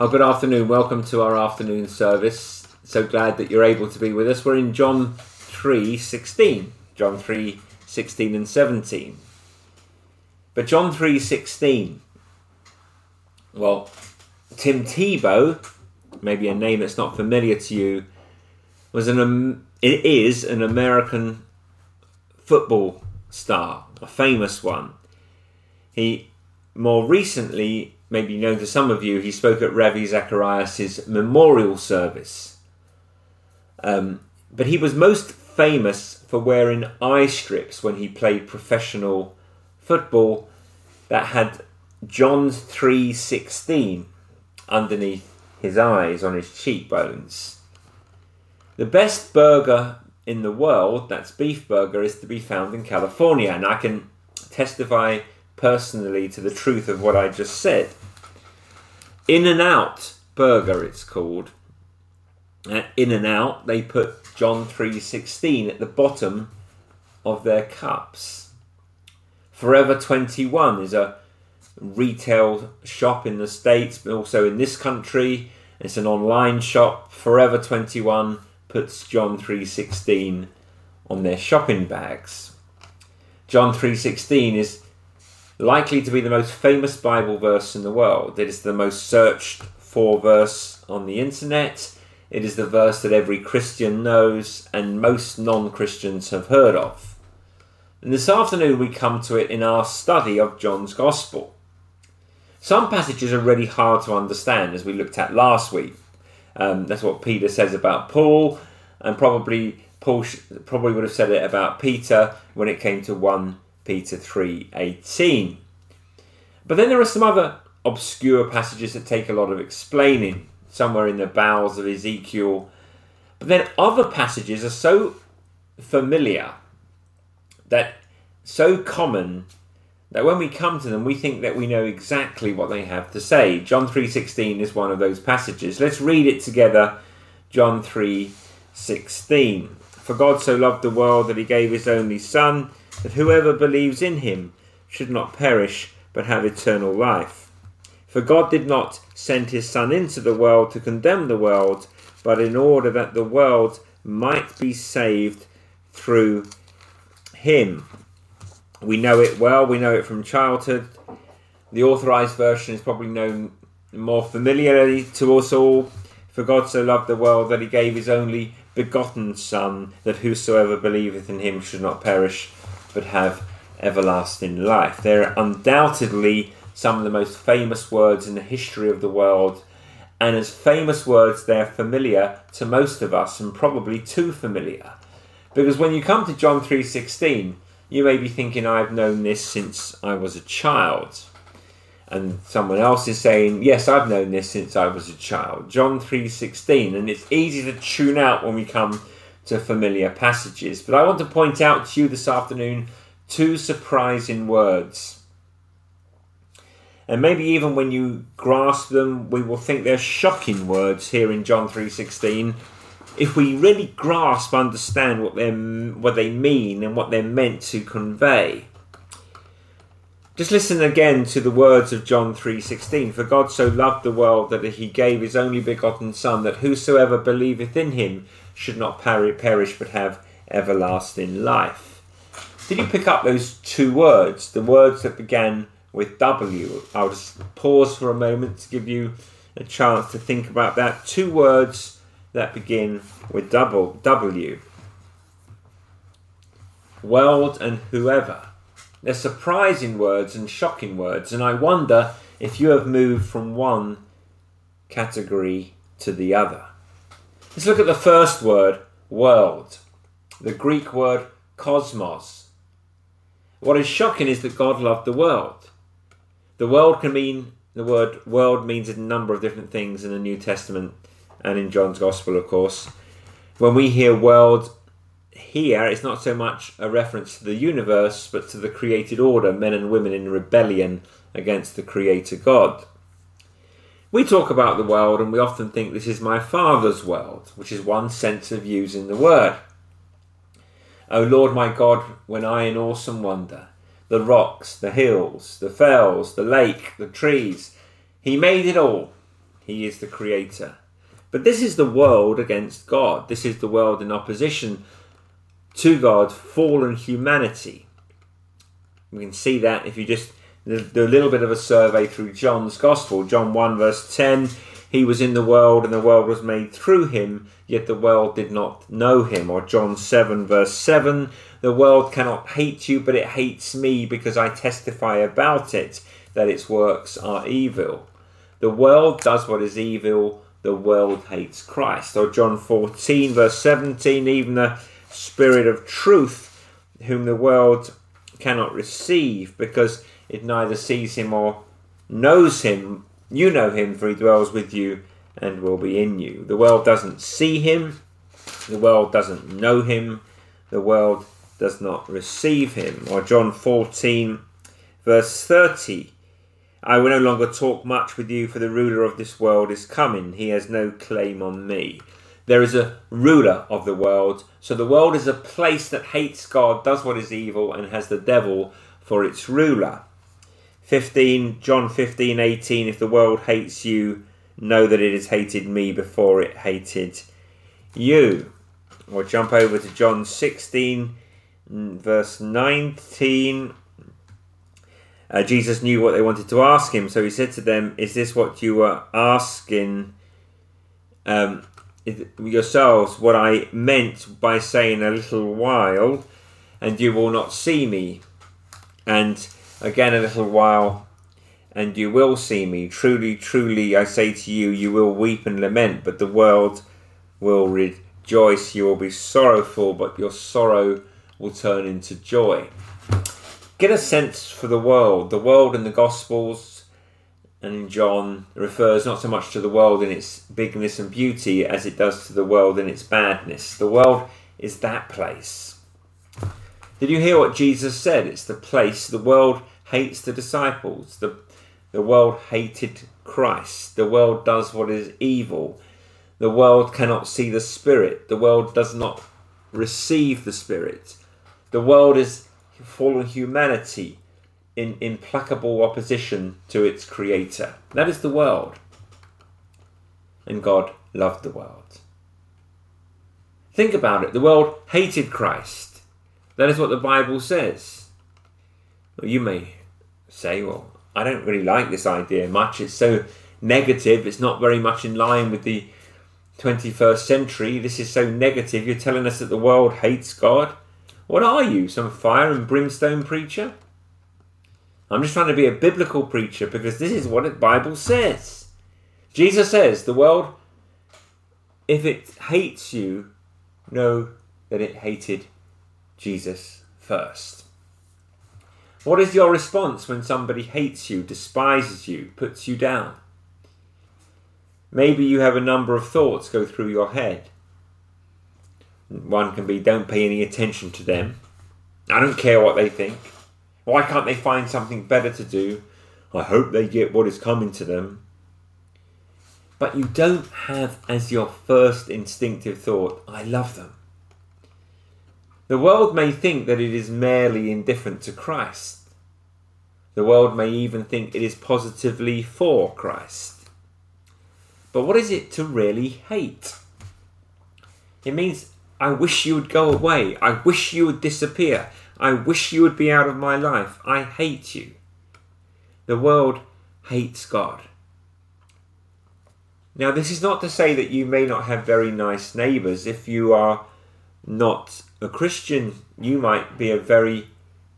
Oh, good afternoon. Welcome to our afternoon service. So glad that you're able to be with us. We're in John 3 16. John 3 16 and 17. But John 3 16. Well, Tim Tebow, maybe a name that's not familiar to you, was an um, it is an American football star, a famous one. He more recently maybe known to some of you, he spoke at Ravi Zacharias' memorial service. Um, but he was most famous for wearing eye strips when he played professional football that had John 3:16 underneath his eyes on his cheekbones. The best burger in the world, that's beef burger, is to be found in California, and I can testify personally to the truth of what I just said. In and Out Burger, it's called. Uh, in and Out, they put John 3:16 at the bottom of their cups. Forever 21 is a retail shop in the States, but also in this country. It's an online shop. Forever 21 puts John 3:16 on their shopping bags. John 3:16 is likely to be the most famous Bible verse in the world. It is the most searched for verse on the internet. It is the verse that every Christian knows and most non Christians have heard of. And this afternoon we come to it in our study of John's Gospel. Some passages are really hard to understand, as we looked at last week. Um, that's what Peter says about Paul, and probably Paul sh- probably would have said it about Peter when it came to 1 Peter 3:18. But then there are some other obscure passages that take a lot of explaining, somewhere in the bowels of Ezekiel. But then other passages are so familiar that so common that when we come to them we think that we know exactly what they have to say. John 3:16 is one of those passages. Let's read it together. John 3:16. For God so loved the world that he gave his only son that whoever believes in him should not perish but have eternal life. For God did not send his Son into the world to condemn the world, but in order that the world might be saved through him. We know it well, we know it from childhood. The authorized version is probably known more familiarly to us all. For God so loved the world that he gave his only begotten Son, that whosoever believeth in him should not perish but have everlasting life. They're undoubtedly some of the most famous words in the history of the world. And as famous words, they're familiar to most of us and probably too familiar. Because when you come to John 3:16, you may be thinking I've known this since I was a child. And someone else is saying, "Yes, I've known this since I was a child." John 3:16, and it's easy to tune out when we come to familiar passages. But I want to point out to you this afternoon two surprising words. And maybe even when you grasp them, we will think they're shocking words here in John 3:16. If we really grasp, understand what they what they mean and what they're meant to convey. Just listen again to the words of John 3:16. For God so loved the world that he gave his only begotten son that whosoever believeth in him should not perish but have everlasting life. Did you pick up those two words, the words that began with W? I'll just pause for a moment to give you a chance to think about that. Two words that begin with double W. World and whoever. They're surprising words and shocking words, and I wonder if you have moved from one category to the other. Let's look at the first word, world. The Greek word cosmos. What is shocking is that God loved the world. The world can mean, the word world means a number of different things in the New Testament and in John's Gospel, of course. When we hear world here, it's not so much a reference to the universe, but to the created order, men and women in rebellion against the Creator God. We talk about the world and we often think this is my Father's world, which is one sense of using the word. O Lord my God, when I in awesome wonder, the rocks, the hills, the fells, the lake, the trees, He made it all. He is the creator. But this is the world against God. This is the world in opposition to God, fallen humanity. We can see that if you just do a little bit of a survey through John's Gospel. John 1, verse 10 He was in the world, and the world was made through him, yet the world did not know him. Or John 7, verse 7 The world cannot hate you, but it hates me because I testify about it that its works are evil. The world does what is evil, the world hates Christ. Or John 14, verse 17 Even the Spirit of truth, whom the world cannot receive because it neither sees him or knows him. You know him, for he dwells with you and will be in you. The world doesn't see him, the world doesn't know him, the world does not receive him. Or John 14, verse 30. I will no longer talk much with you, for the ruler of this world is coming. He has no claim on me. There is a ruler of the world. So the world is a place that hates God, does what is evil, and has the devil for its ruler. 15 John 15 18 if the world hates you know that it has hated me before it hated you. Or jump over to John 16 mm, verse 19 uh, Jesus knew what they wanted to ask him so he said to them is this what you were asking um, yourselves what I meant by saying a little while and you will not see me? And again a little while, and you will see me. Truly, truly, I say to you, you will weep and lament, but the world will rejoice. You will be sorrowful, but your sorrow will turn into joy. Get a sense for the world. The world in the Gospels and in John refers not so much to the world in its bigness and beauty as it does to the world in its badness. The world is that place. Did you hear what Jesus said? It's the place. The world hates the disciples. The, the world hated Christ. The world does what is evil. The world cannot see the Spirit. The world does not receive the Spirit. The world is fallen humanity in implacable opposition to its Creator. That is the world. And God loved the world. Think about it. The world hated Christ. That is what the Bible says. Well, you may say, well, I don't really like this idea much. It's so negative. It's not very much in line with the 21st century. This is so negative. You're telling us that the world hates God. What are you, some fire and brimstone preacher? I'm just trying to be a biblical preacher because this is what the Bible says. Jesus says, the world, if it hates you, know that it hated Jesus first. What is your response when somebody hates you, despises you, puts you down? Maybe you have a number of thoughts go through your head. One can be don't pay any attention to them. I don't care what they think. Why can't they find something better to do? I hope they get what is coming to them. But you don't have as your first instinctive thought, I love them. The world may think that it is merely indifferent to Christ. The world may even think it is positively for Christ. But what is it to really hate? It means, I wish you would go away. I wish you would disappear. I wish you would be out of my life. I hate you. The world hates God. Now, this is not to say that you may not have very nice neighbours if you are not a Christian, you might be a very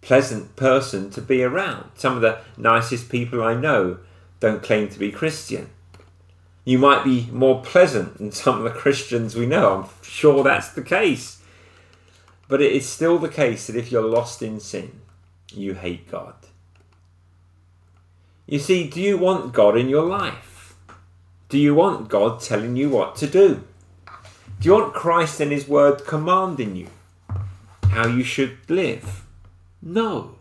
pleasant person to be around. Some of the nicest people I know don't claim to be Christian. You might be more pleasant than some of the Christians we know. I'm sure that's the case. But it is still the case that if you're lost in sin, you hate God. You see, do you want God in your life? Do you want God telling you what to do? Do you want Christ and His Word commanding you how you should live? No.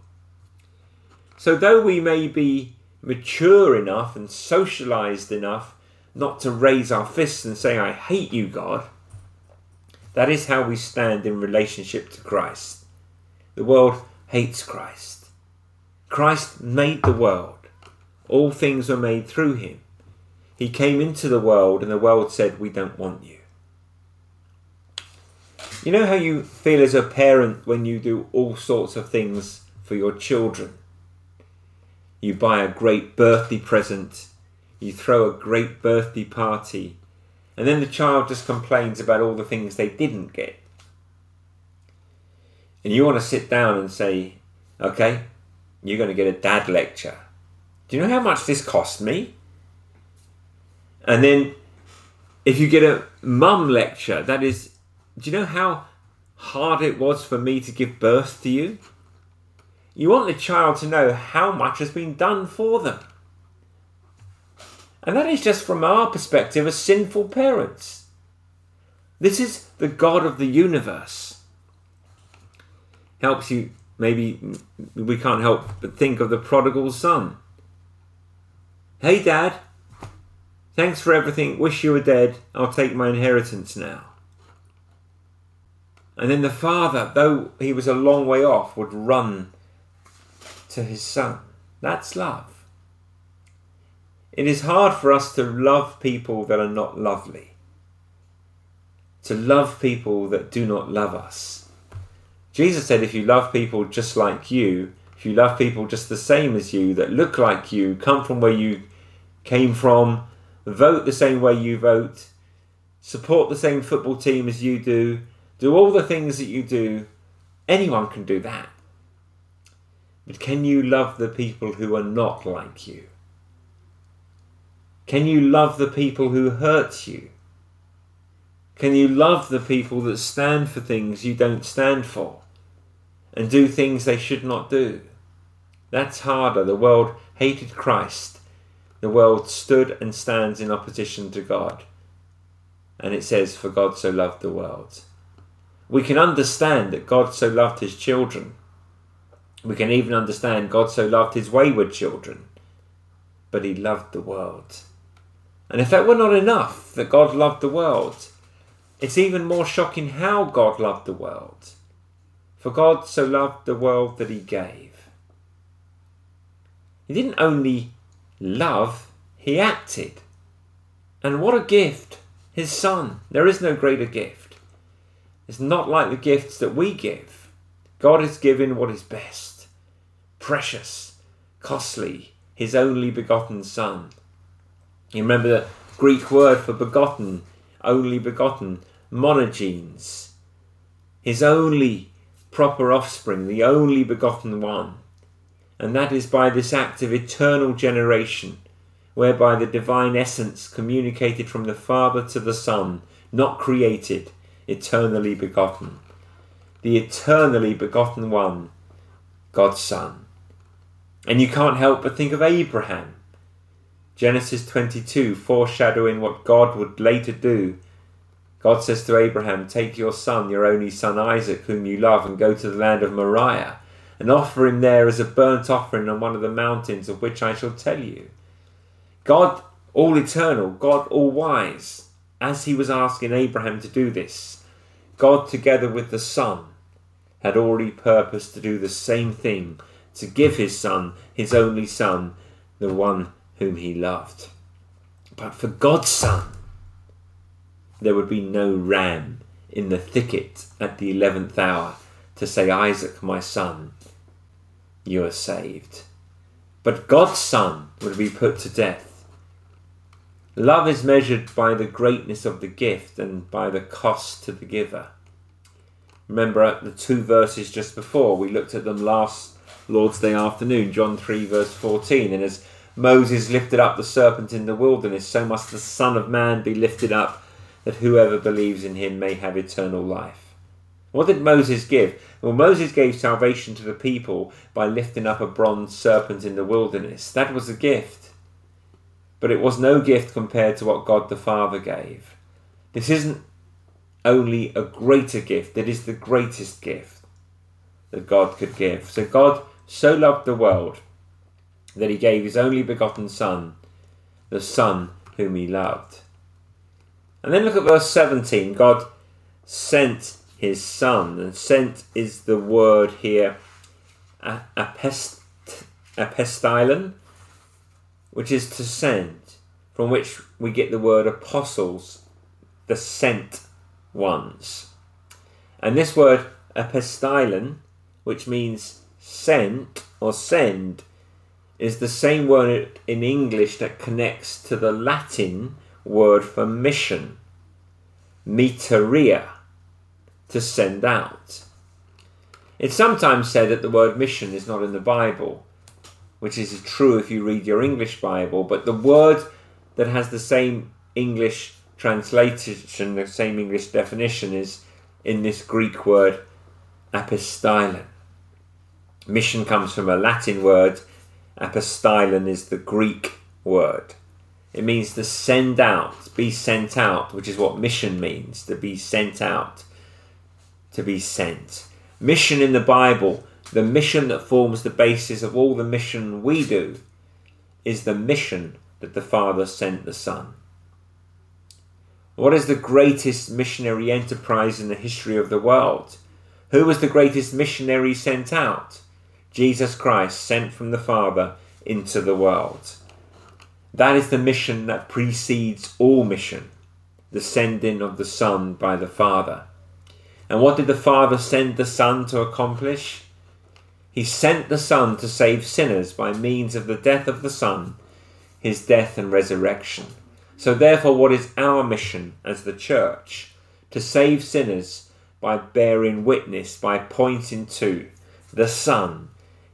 So, though we may be mature enough and socialized enough not to raise our fists and say, I hate you, God, that is how we stand in relationship to Christ. The world hates Christ. Christ made the world, all things were made through him. He came into the world and the world said, We don't want you. You know how you feel as a parent when you do all sorts of things for your children? You buy a great birthday present, you throw a great birthday party, and then the child just complains about all the things they didn't get. And you want to sit down and say, okay, you're going to get a dad lecture. Do you know how much this cost me? And then if you get a mum lecture, that is, do you know how hard it was for me to give birth to you? You want the child to know how much has been done for them. And that is just from our perspective as sinful parents. This is the God of the universe. Helps you, maybe we can't help but think of the prodigal son. Hey, Dad, thanks for everything. Wish you were dead. I'll take my inheritance now. And then the father, though he was a long way off, would run to his son. That's love. It is hard for us to love people that are not lovely, to love people that do not love us. Jesus said, if you love people just like you, if you love people just the same as you, that look like you, come from where you came from, vote the same way you vote, support the same football team as you do, do all the things that you do, anyone can do that. But can you love the people who are not like you? Can you love the people who hurt you? Can you love the people that stand for things you don't stand for and do things they should not do? That's harder. The world hated Christ. The world stood and stands in opposition to God. And it says, For God so loved the world. We can understand that God so loved his children we can even understand God so loved his wayward children, but he loved the world. And if that were not enough, that God loved the world, it's even more shocking how God loved the world. For God so loved the world that he gave. He didn't only love, he acted. And what a gift! His Son. There is no greater gift. It's not like the gifts that we give. God has given what is best, precious, costly, his only begotten Son. You remember the Greek word for begotten, only begotten, monogenes. His only proper offspring, the only begotten one. And that is by this act of eternal generation, whereby the divine essence communicated from the Father to the Son, not created, eternally begotten the eternally begotten one, God's Son. And you can't help but think of Abraham. Genesis 22, foreshadowing what God would later do. God says to Abraham, Take your son, your only son Isaac, whom you love, and go to the land of Moriah, and offer him there as a burnt offering on one of the mountains of which I shall tell you. God, all eternal, God, all wise, as he was asking Abraham to do this, God, together with the Son, had already purposed to do the same thing to give his son, his only son, the one whom he loved. But for God's son, there would be no ram in the thicket at the eleventh hour to say, Isaac, my son, you are saved. But God's son would be put to death. Love is measured by the greatness of the gift and by the cost to the giver. Remember the two verses just before, we looked at them last Lord's Day afternoon, John 3, verse 14. And as Moses lifted up the serpent in the wilderness, so must the Son of Man be lifted up, that whoever believes in him may have eternal life. What did Moses give? Well, Moses gave salvation to the people by lifting up a bronze serpent in the wilderness. That was a gift. But it was no gift compared to what God the Father gave. This isn't only a greater gift. It is the greatest gift that God could give. So God so loved the world that he gave his only begotten Son, the Son whom he loved. And then look at verse 17. God sent his Son, and sent is the word here, apest, apestilon, which is to send. from which we get the word apostles, the sent ones. And this word apostolon, which means sent or send, is the same word in English that connects to the Latin word for mission, mittere, to send out. It's sometimes said that the word mission is not in the Bible, which is true if you read your English Bible, but the word that has the same English translation, the same English definition, is in this Greek word apostolon. Mission comes from a Latin word, apostolon is the Greek word. It means to send out, be sent out, which is what mission means to be sent out, to be sent. Mission in the Bible, the mission that forms the basis of all the mission we do, is the mission that the Father sent the Son. What is the greatest missionary enterprise in the history of the world? Who was the greatest missionary sent out? Jesus Christ, sent from the Father into the world. That is the mission that precedes all mission, the sending of the Son by the Father. And what did the Father send the Son to accomplish? He sent the Son to save sinners by means of the death of the Son his death and resurrection. So, therefore, what is our mission as the church? To save sinners by bearing witness, by pointing to the Son,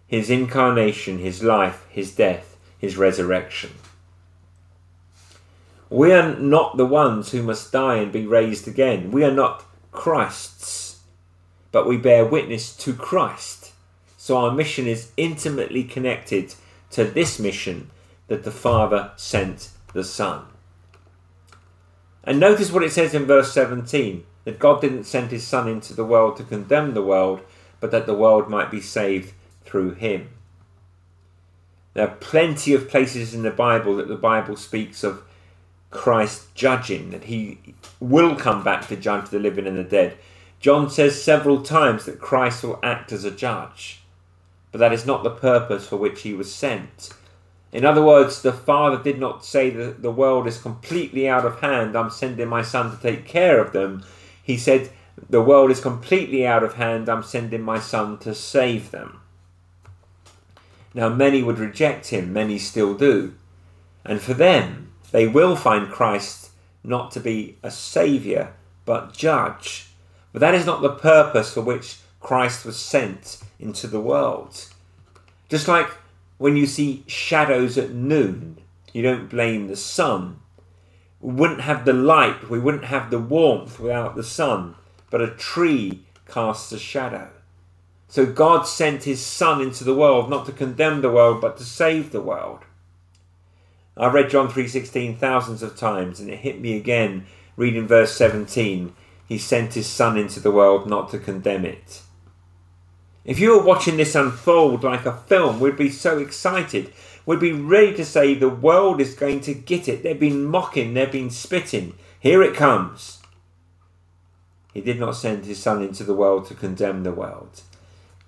his incarnation, his life, his death, his resurrection. We are not the ones who must die and be raised again. We are not Christ's, but we bear witness to Christ. So our mission is intimately connected to this mission that the Father sent the Son. And notice what it says in verse 17 that God didn't send his Son into the world to condemn the world, but that the world might be saved through him. There are plenty of places in the Bible that the Bible speaks of Christ judging, that he will come back to judge the living and the dead. John says several times that Christ will act as a judge, but that is not the purpose for which he was sent. In other words, the Father did not say that the world is completely out of hand, I'm sending my Son to take care of them. He said, the world is completely out of hand, I'm sending my Son to save them. Now, many would reject him, many still do. And for them, they will find Christ not to be a saviour, but judge. But that is not the purpose for which Christ was sent into the world. Just like when you see shadows at noon, you don't blame the sun. We wouldn't have the light, we wouldn't have the warmth without the sun, but a tree casts a shadow. So God sent his Son into the world not to condemn the world but to save the world. I've read John 3:16 thousands of times and it hit me again reading verse 17. He sent his son into the world not to condemn it. If you were watching this unfold like a film, we'd be so excited. We'd be ready to say the world is going to get it. They've been mocking, they've been spitting. Here it comes. He did not send his son into the world to condemn the world.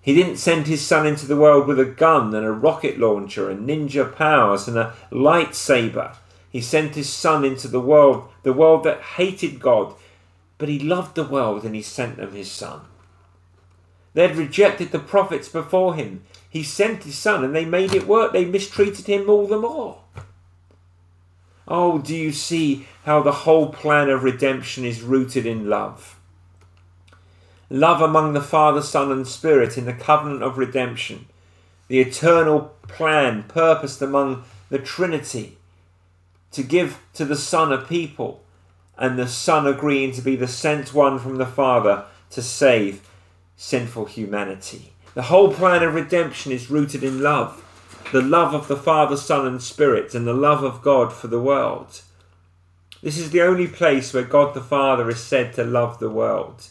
He didn't send his son into the world with a gun and a rocket launcher and ninja powers and a lightsaber. He sent his son into the world, the world that hated God, but he loved the world and he sent them his son. They had rejected the prophets before him. He sent his son and they made it work. They mistreated him all the more. Oh, do you see how the whole plan of redemption is rooted in love? Love among the Father, Son, and Spirit in the covenant of redemption, the eternal plan purposed among the Trinity to give to the Son a people, and the Son agreeing to be the sent one from the Father to save sinful humanity. The whole plan of redemption is rooted in love the love of the Father, Son, and Spirit, and the love of God for the world. This is the only place where God the Father is said to love the world.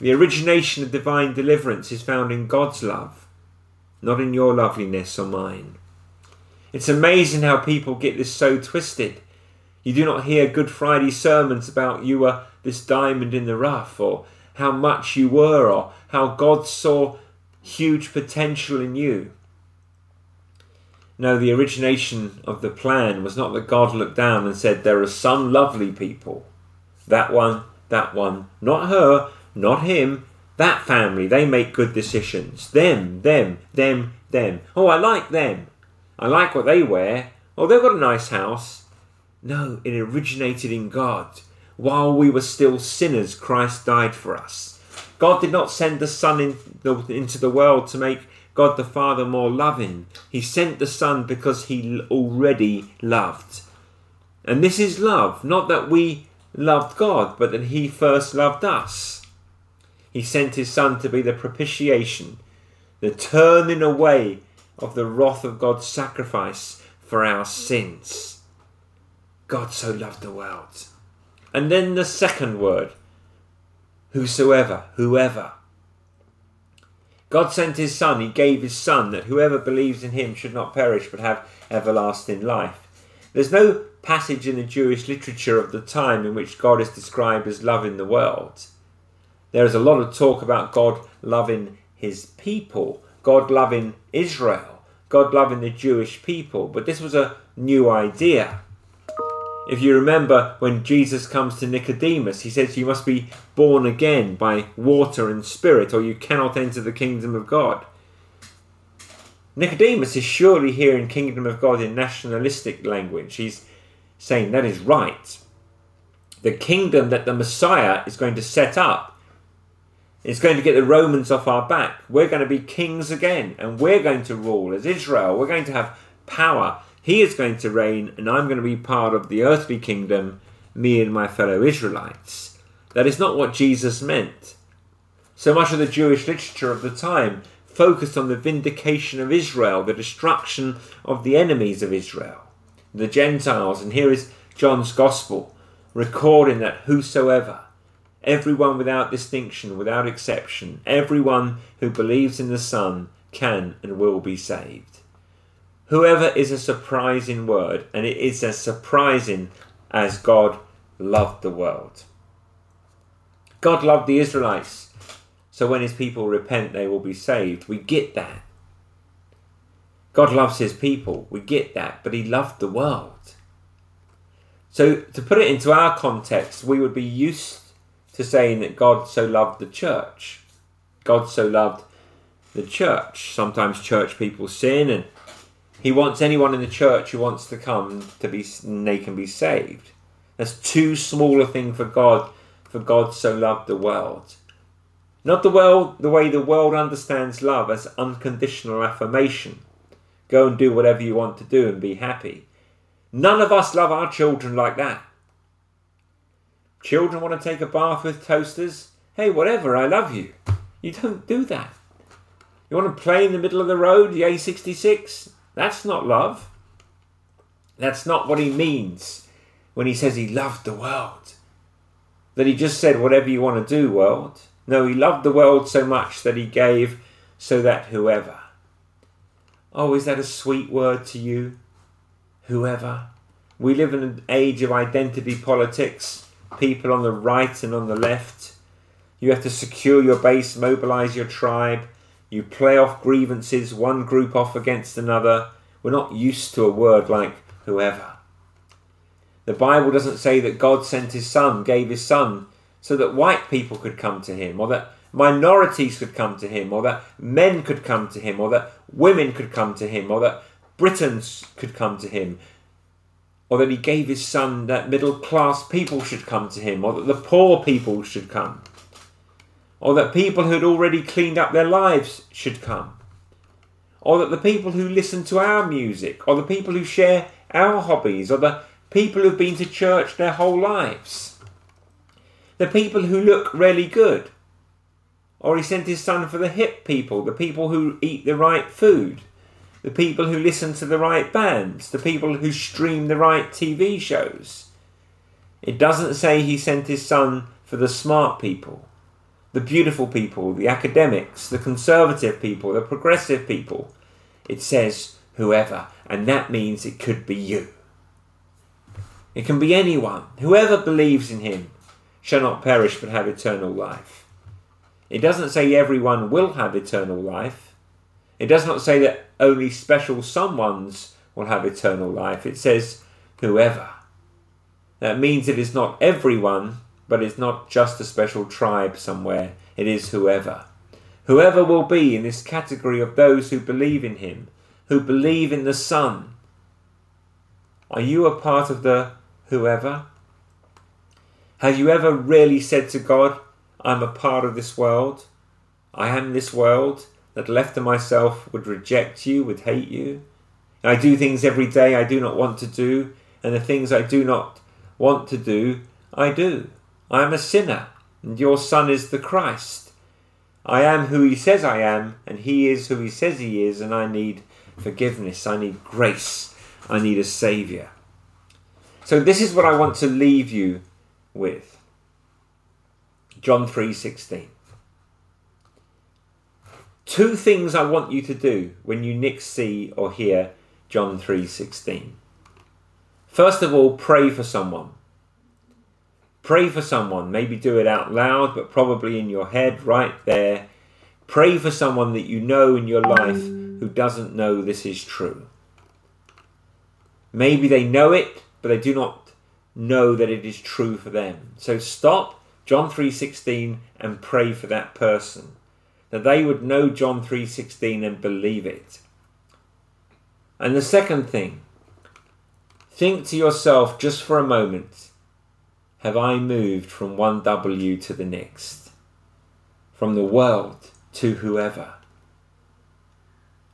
The origination of divine deliverance is found in God's love, not in your loveliness or mine. It's amazing how people get this so twisted. You do not hear Good Friday sermons about you are this diamond in the rough, or how much you were, or how God saw huge potential in you. No, the origination of the plan was not that God looked down and said, There are some lovely people. That one, that one, not her, not him, that family, they make good decisions. Them, them, them, them. Oh, I like them. I like what they wear. Oh, they've got a nice house. No, it originated in God. While we were still sinners, Christ died for us. God did not send the Son in the, into the world to make God the Father more loving. He sent the Son because he already loved. And this is love, not that we loved God, but that he first loved us. He sent his Son to be the propitiation, the turning away of the wrath of God's sacrifice for our sins. God so loved the world. And then the second word, whosoever, whoever. God sent his Son, he gave his Son, that whoever believes in him should not perish but have everlasting life. There's no passage in the Jewish literature of the time in which God is described as loving the world. There is a lot of talk about God loving his people, God loving Israel, God loving the Jewish people, but this was a new idea. If you remember when Jesus comes to Nicodemus, he says, You must be born again by water and spirit, or you cannot enter the kingdom of God. Nicodemus is surely hearing kingdom of God in nationalistic language. He's saying that is right. The kingdom that the Messiah is going to set up is going to get the Romans off our back. We're going to be kings again, and we're going to rule as Israel. We're going to have power he is going to reign, and I'm going to be part of the earthly kingdom, me and my fellow Israelites. That is not what Jesus meant. So much of the Jewish literature of the time focused on the vindication of Israel, the destruction of the enemies of Israel, the Gentiles. And here is John's Gospel recording that whosoever, everyone without distinction, without exception, everyone who believes in the Son can and will be saved. Whoever is a surprising word, and it is as surprising as God loved the world. God loved the Israelites, so when his people repent, they will be saved. We get that. God loves his people, we get that, but he loved the world. So, to put it into our context, we would be used to saying that God so loved the church. God so loved the church. Sometimes church people sin and he wants anyone in the church who wants to come to be, they can be saved. That's too small a thing for God, for God so loved the world. Not the world, the way the world understands love as unconditional affirmation. Go and do whatever you want to do and be happy. None of us love our children like that. Children want to take a bath with toasters? Hey, whatever, I love you. You don't do that. You want to play in the middle of the road, the A66? That's not love. That's not what he means when he says he loved the world. That he just said, whatever you want to do, world. No, he loved the world so much that he gave so that whoever. Oh, is that a sweet word to you? Whoever. We live in an age of identity politics, people on the right and on the left. You have to secure your base, mobilize your tribe, you play off grievances, one group off against another. We're not used to a word like whoever. The Bible doesn't say that God sent his son, gave his son, so that white people could come to him, or that minorities could come to him, or that men could come to him, or that women could come to him, or that Britons could come to him, or that he gave his son that middle class people should come to him, or that the poor people should come or that people who had already cleaned up their lives should come, or that the people who listen to our music, or the people who share our hobbies, or the people who've been to church their whole lives, the people who look really good, or he sent his son for the hip people, the people who eat the right food, the people who listen to the right bands, the people who stream the right TV shows. It doesn't say he sent his son for the smart people the beautiful people, the academics, the conservative people, the progressive people. It says whoever, and that means it could be you. It can be anyone. Whoever believes in him shall not perish but have eternal life. It doesn't say everyone will have eternal life. It does not say that only special someones will have eternal life. It says whoever. That means it is not everyone, but it's not just a special tribe somewhere. It is whoever. Whoever will be in this category of those who believe in him, who believe in the Son. Are you a part of the whoever? Have you ever really said to God, I'm a part of this world? I am this world that left to myself would reject you, would hate you. I do things every day I do not want to do, and the things I do not want to do, I do. I am a sinner, and your Son is the Christ. I am who he says I am, and he is who he says he is, and I need forgiveness. I need grace. I need a Saviour. So this is what I want to leave you with. John 3:16. Two things I want you to do when you next see or hear John 3:16. First of all, pray for someone. Pray for someone. Maybe do it out loud, but probably in your head right there. Pray for someone that you know in your life who doesn't know this is true. Maybe they know it, but they do not know that it is true for them. So stop John 3:16 and pray for that person that they would know John 3:16 and believe it. And the second thing, think to yourself just for a moment have I moved from one W to the next? From the world to whoever?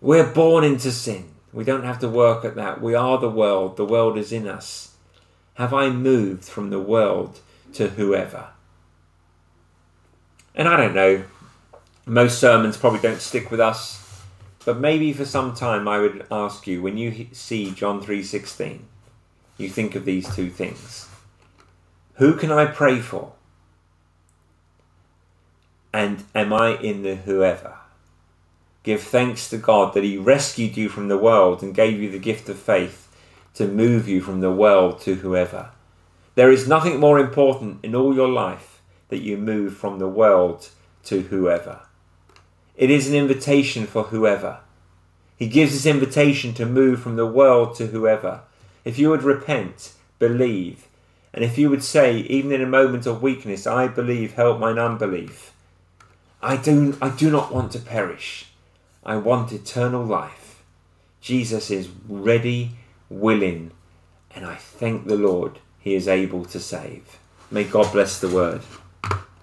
We're born into sin. We don't have to work at that. We are the world. The world is in us. Have I moved from the world to whoever? And I don't know. Most sermons probably don't stick with us. But maybe for some time I would ask you when you see John 3:16 you think of these two things. Who can I pray for? And am I in the whoever? Give thanks to God that He rescued you from the world and gave you the gift of faith to move you from the world to whoever. There is nothing more important in all your life that you move from the world to whoever. It is an invitation for whoever. He gives this invitation to move from the world to whoever. If you would repent, believe, and if you would say, even in a moment of weakness, I believe, help mine unbelief. I do, I do not want to perish. I want eternal life. Jesus is ready, willing, and I thank the Lord he is able to save. May God bless the word.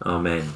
Amen.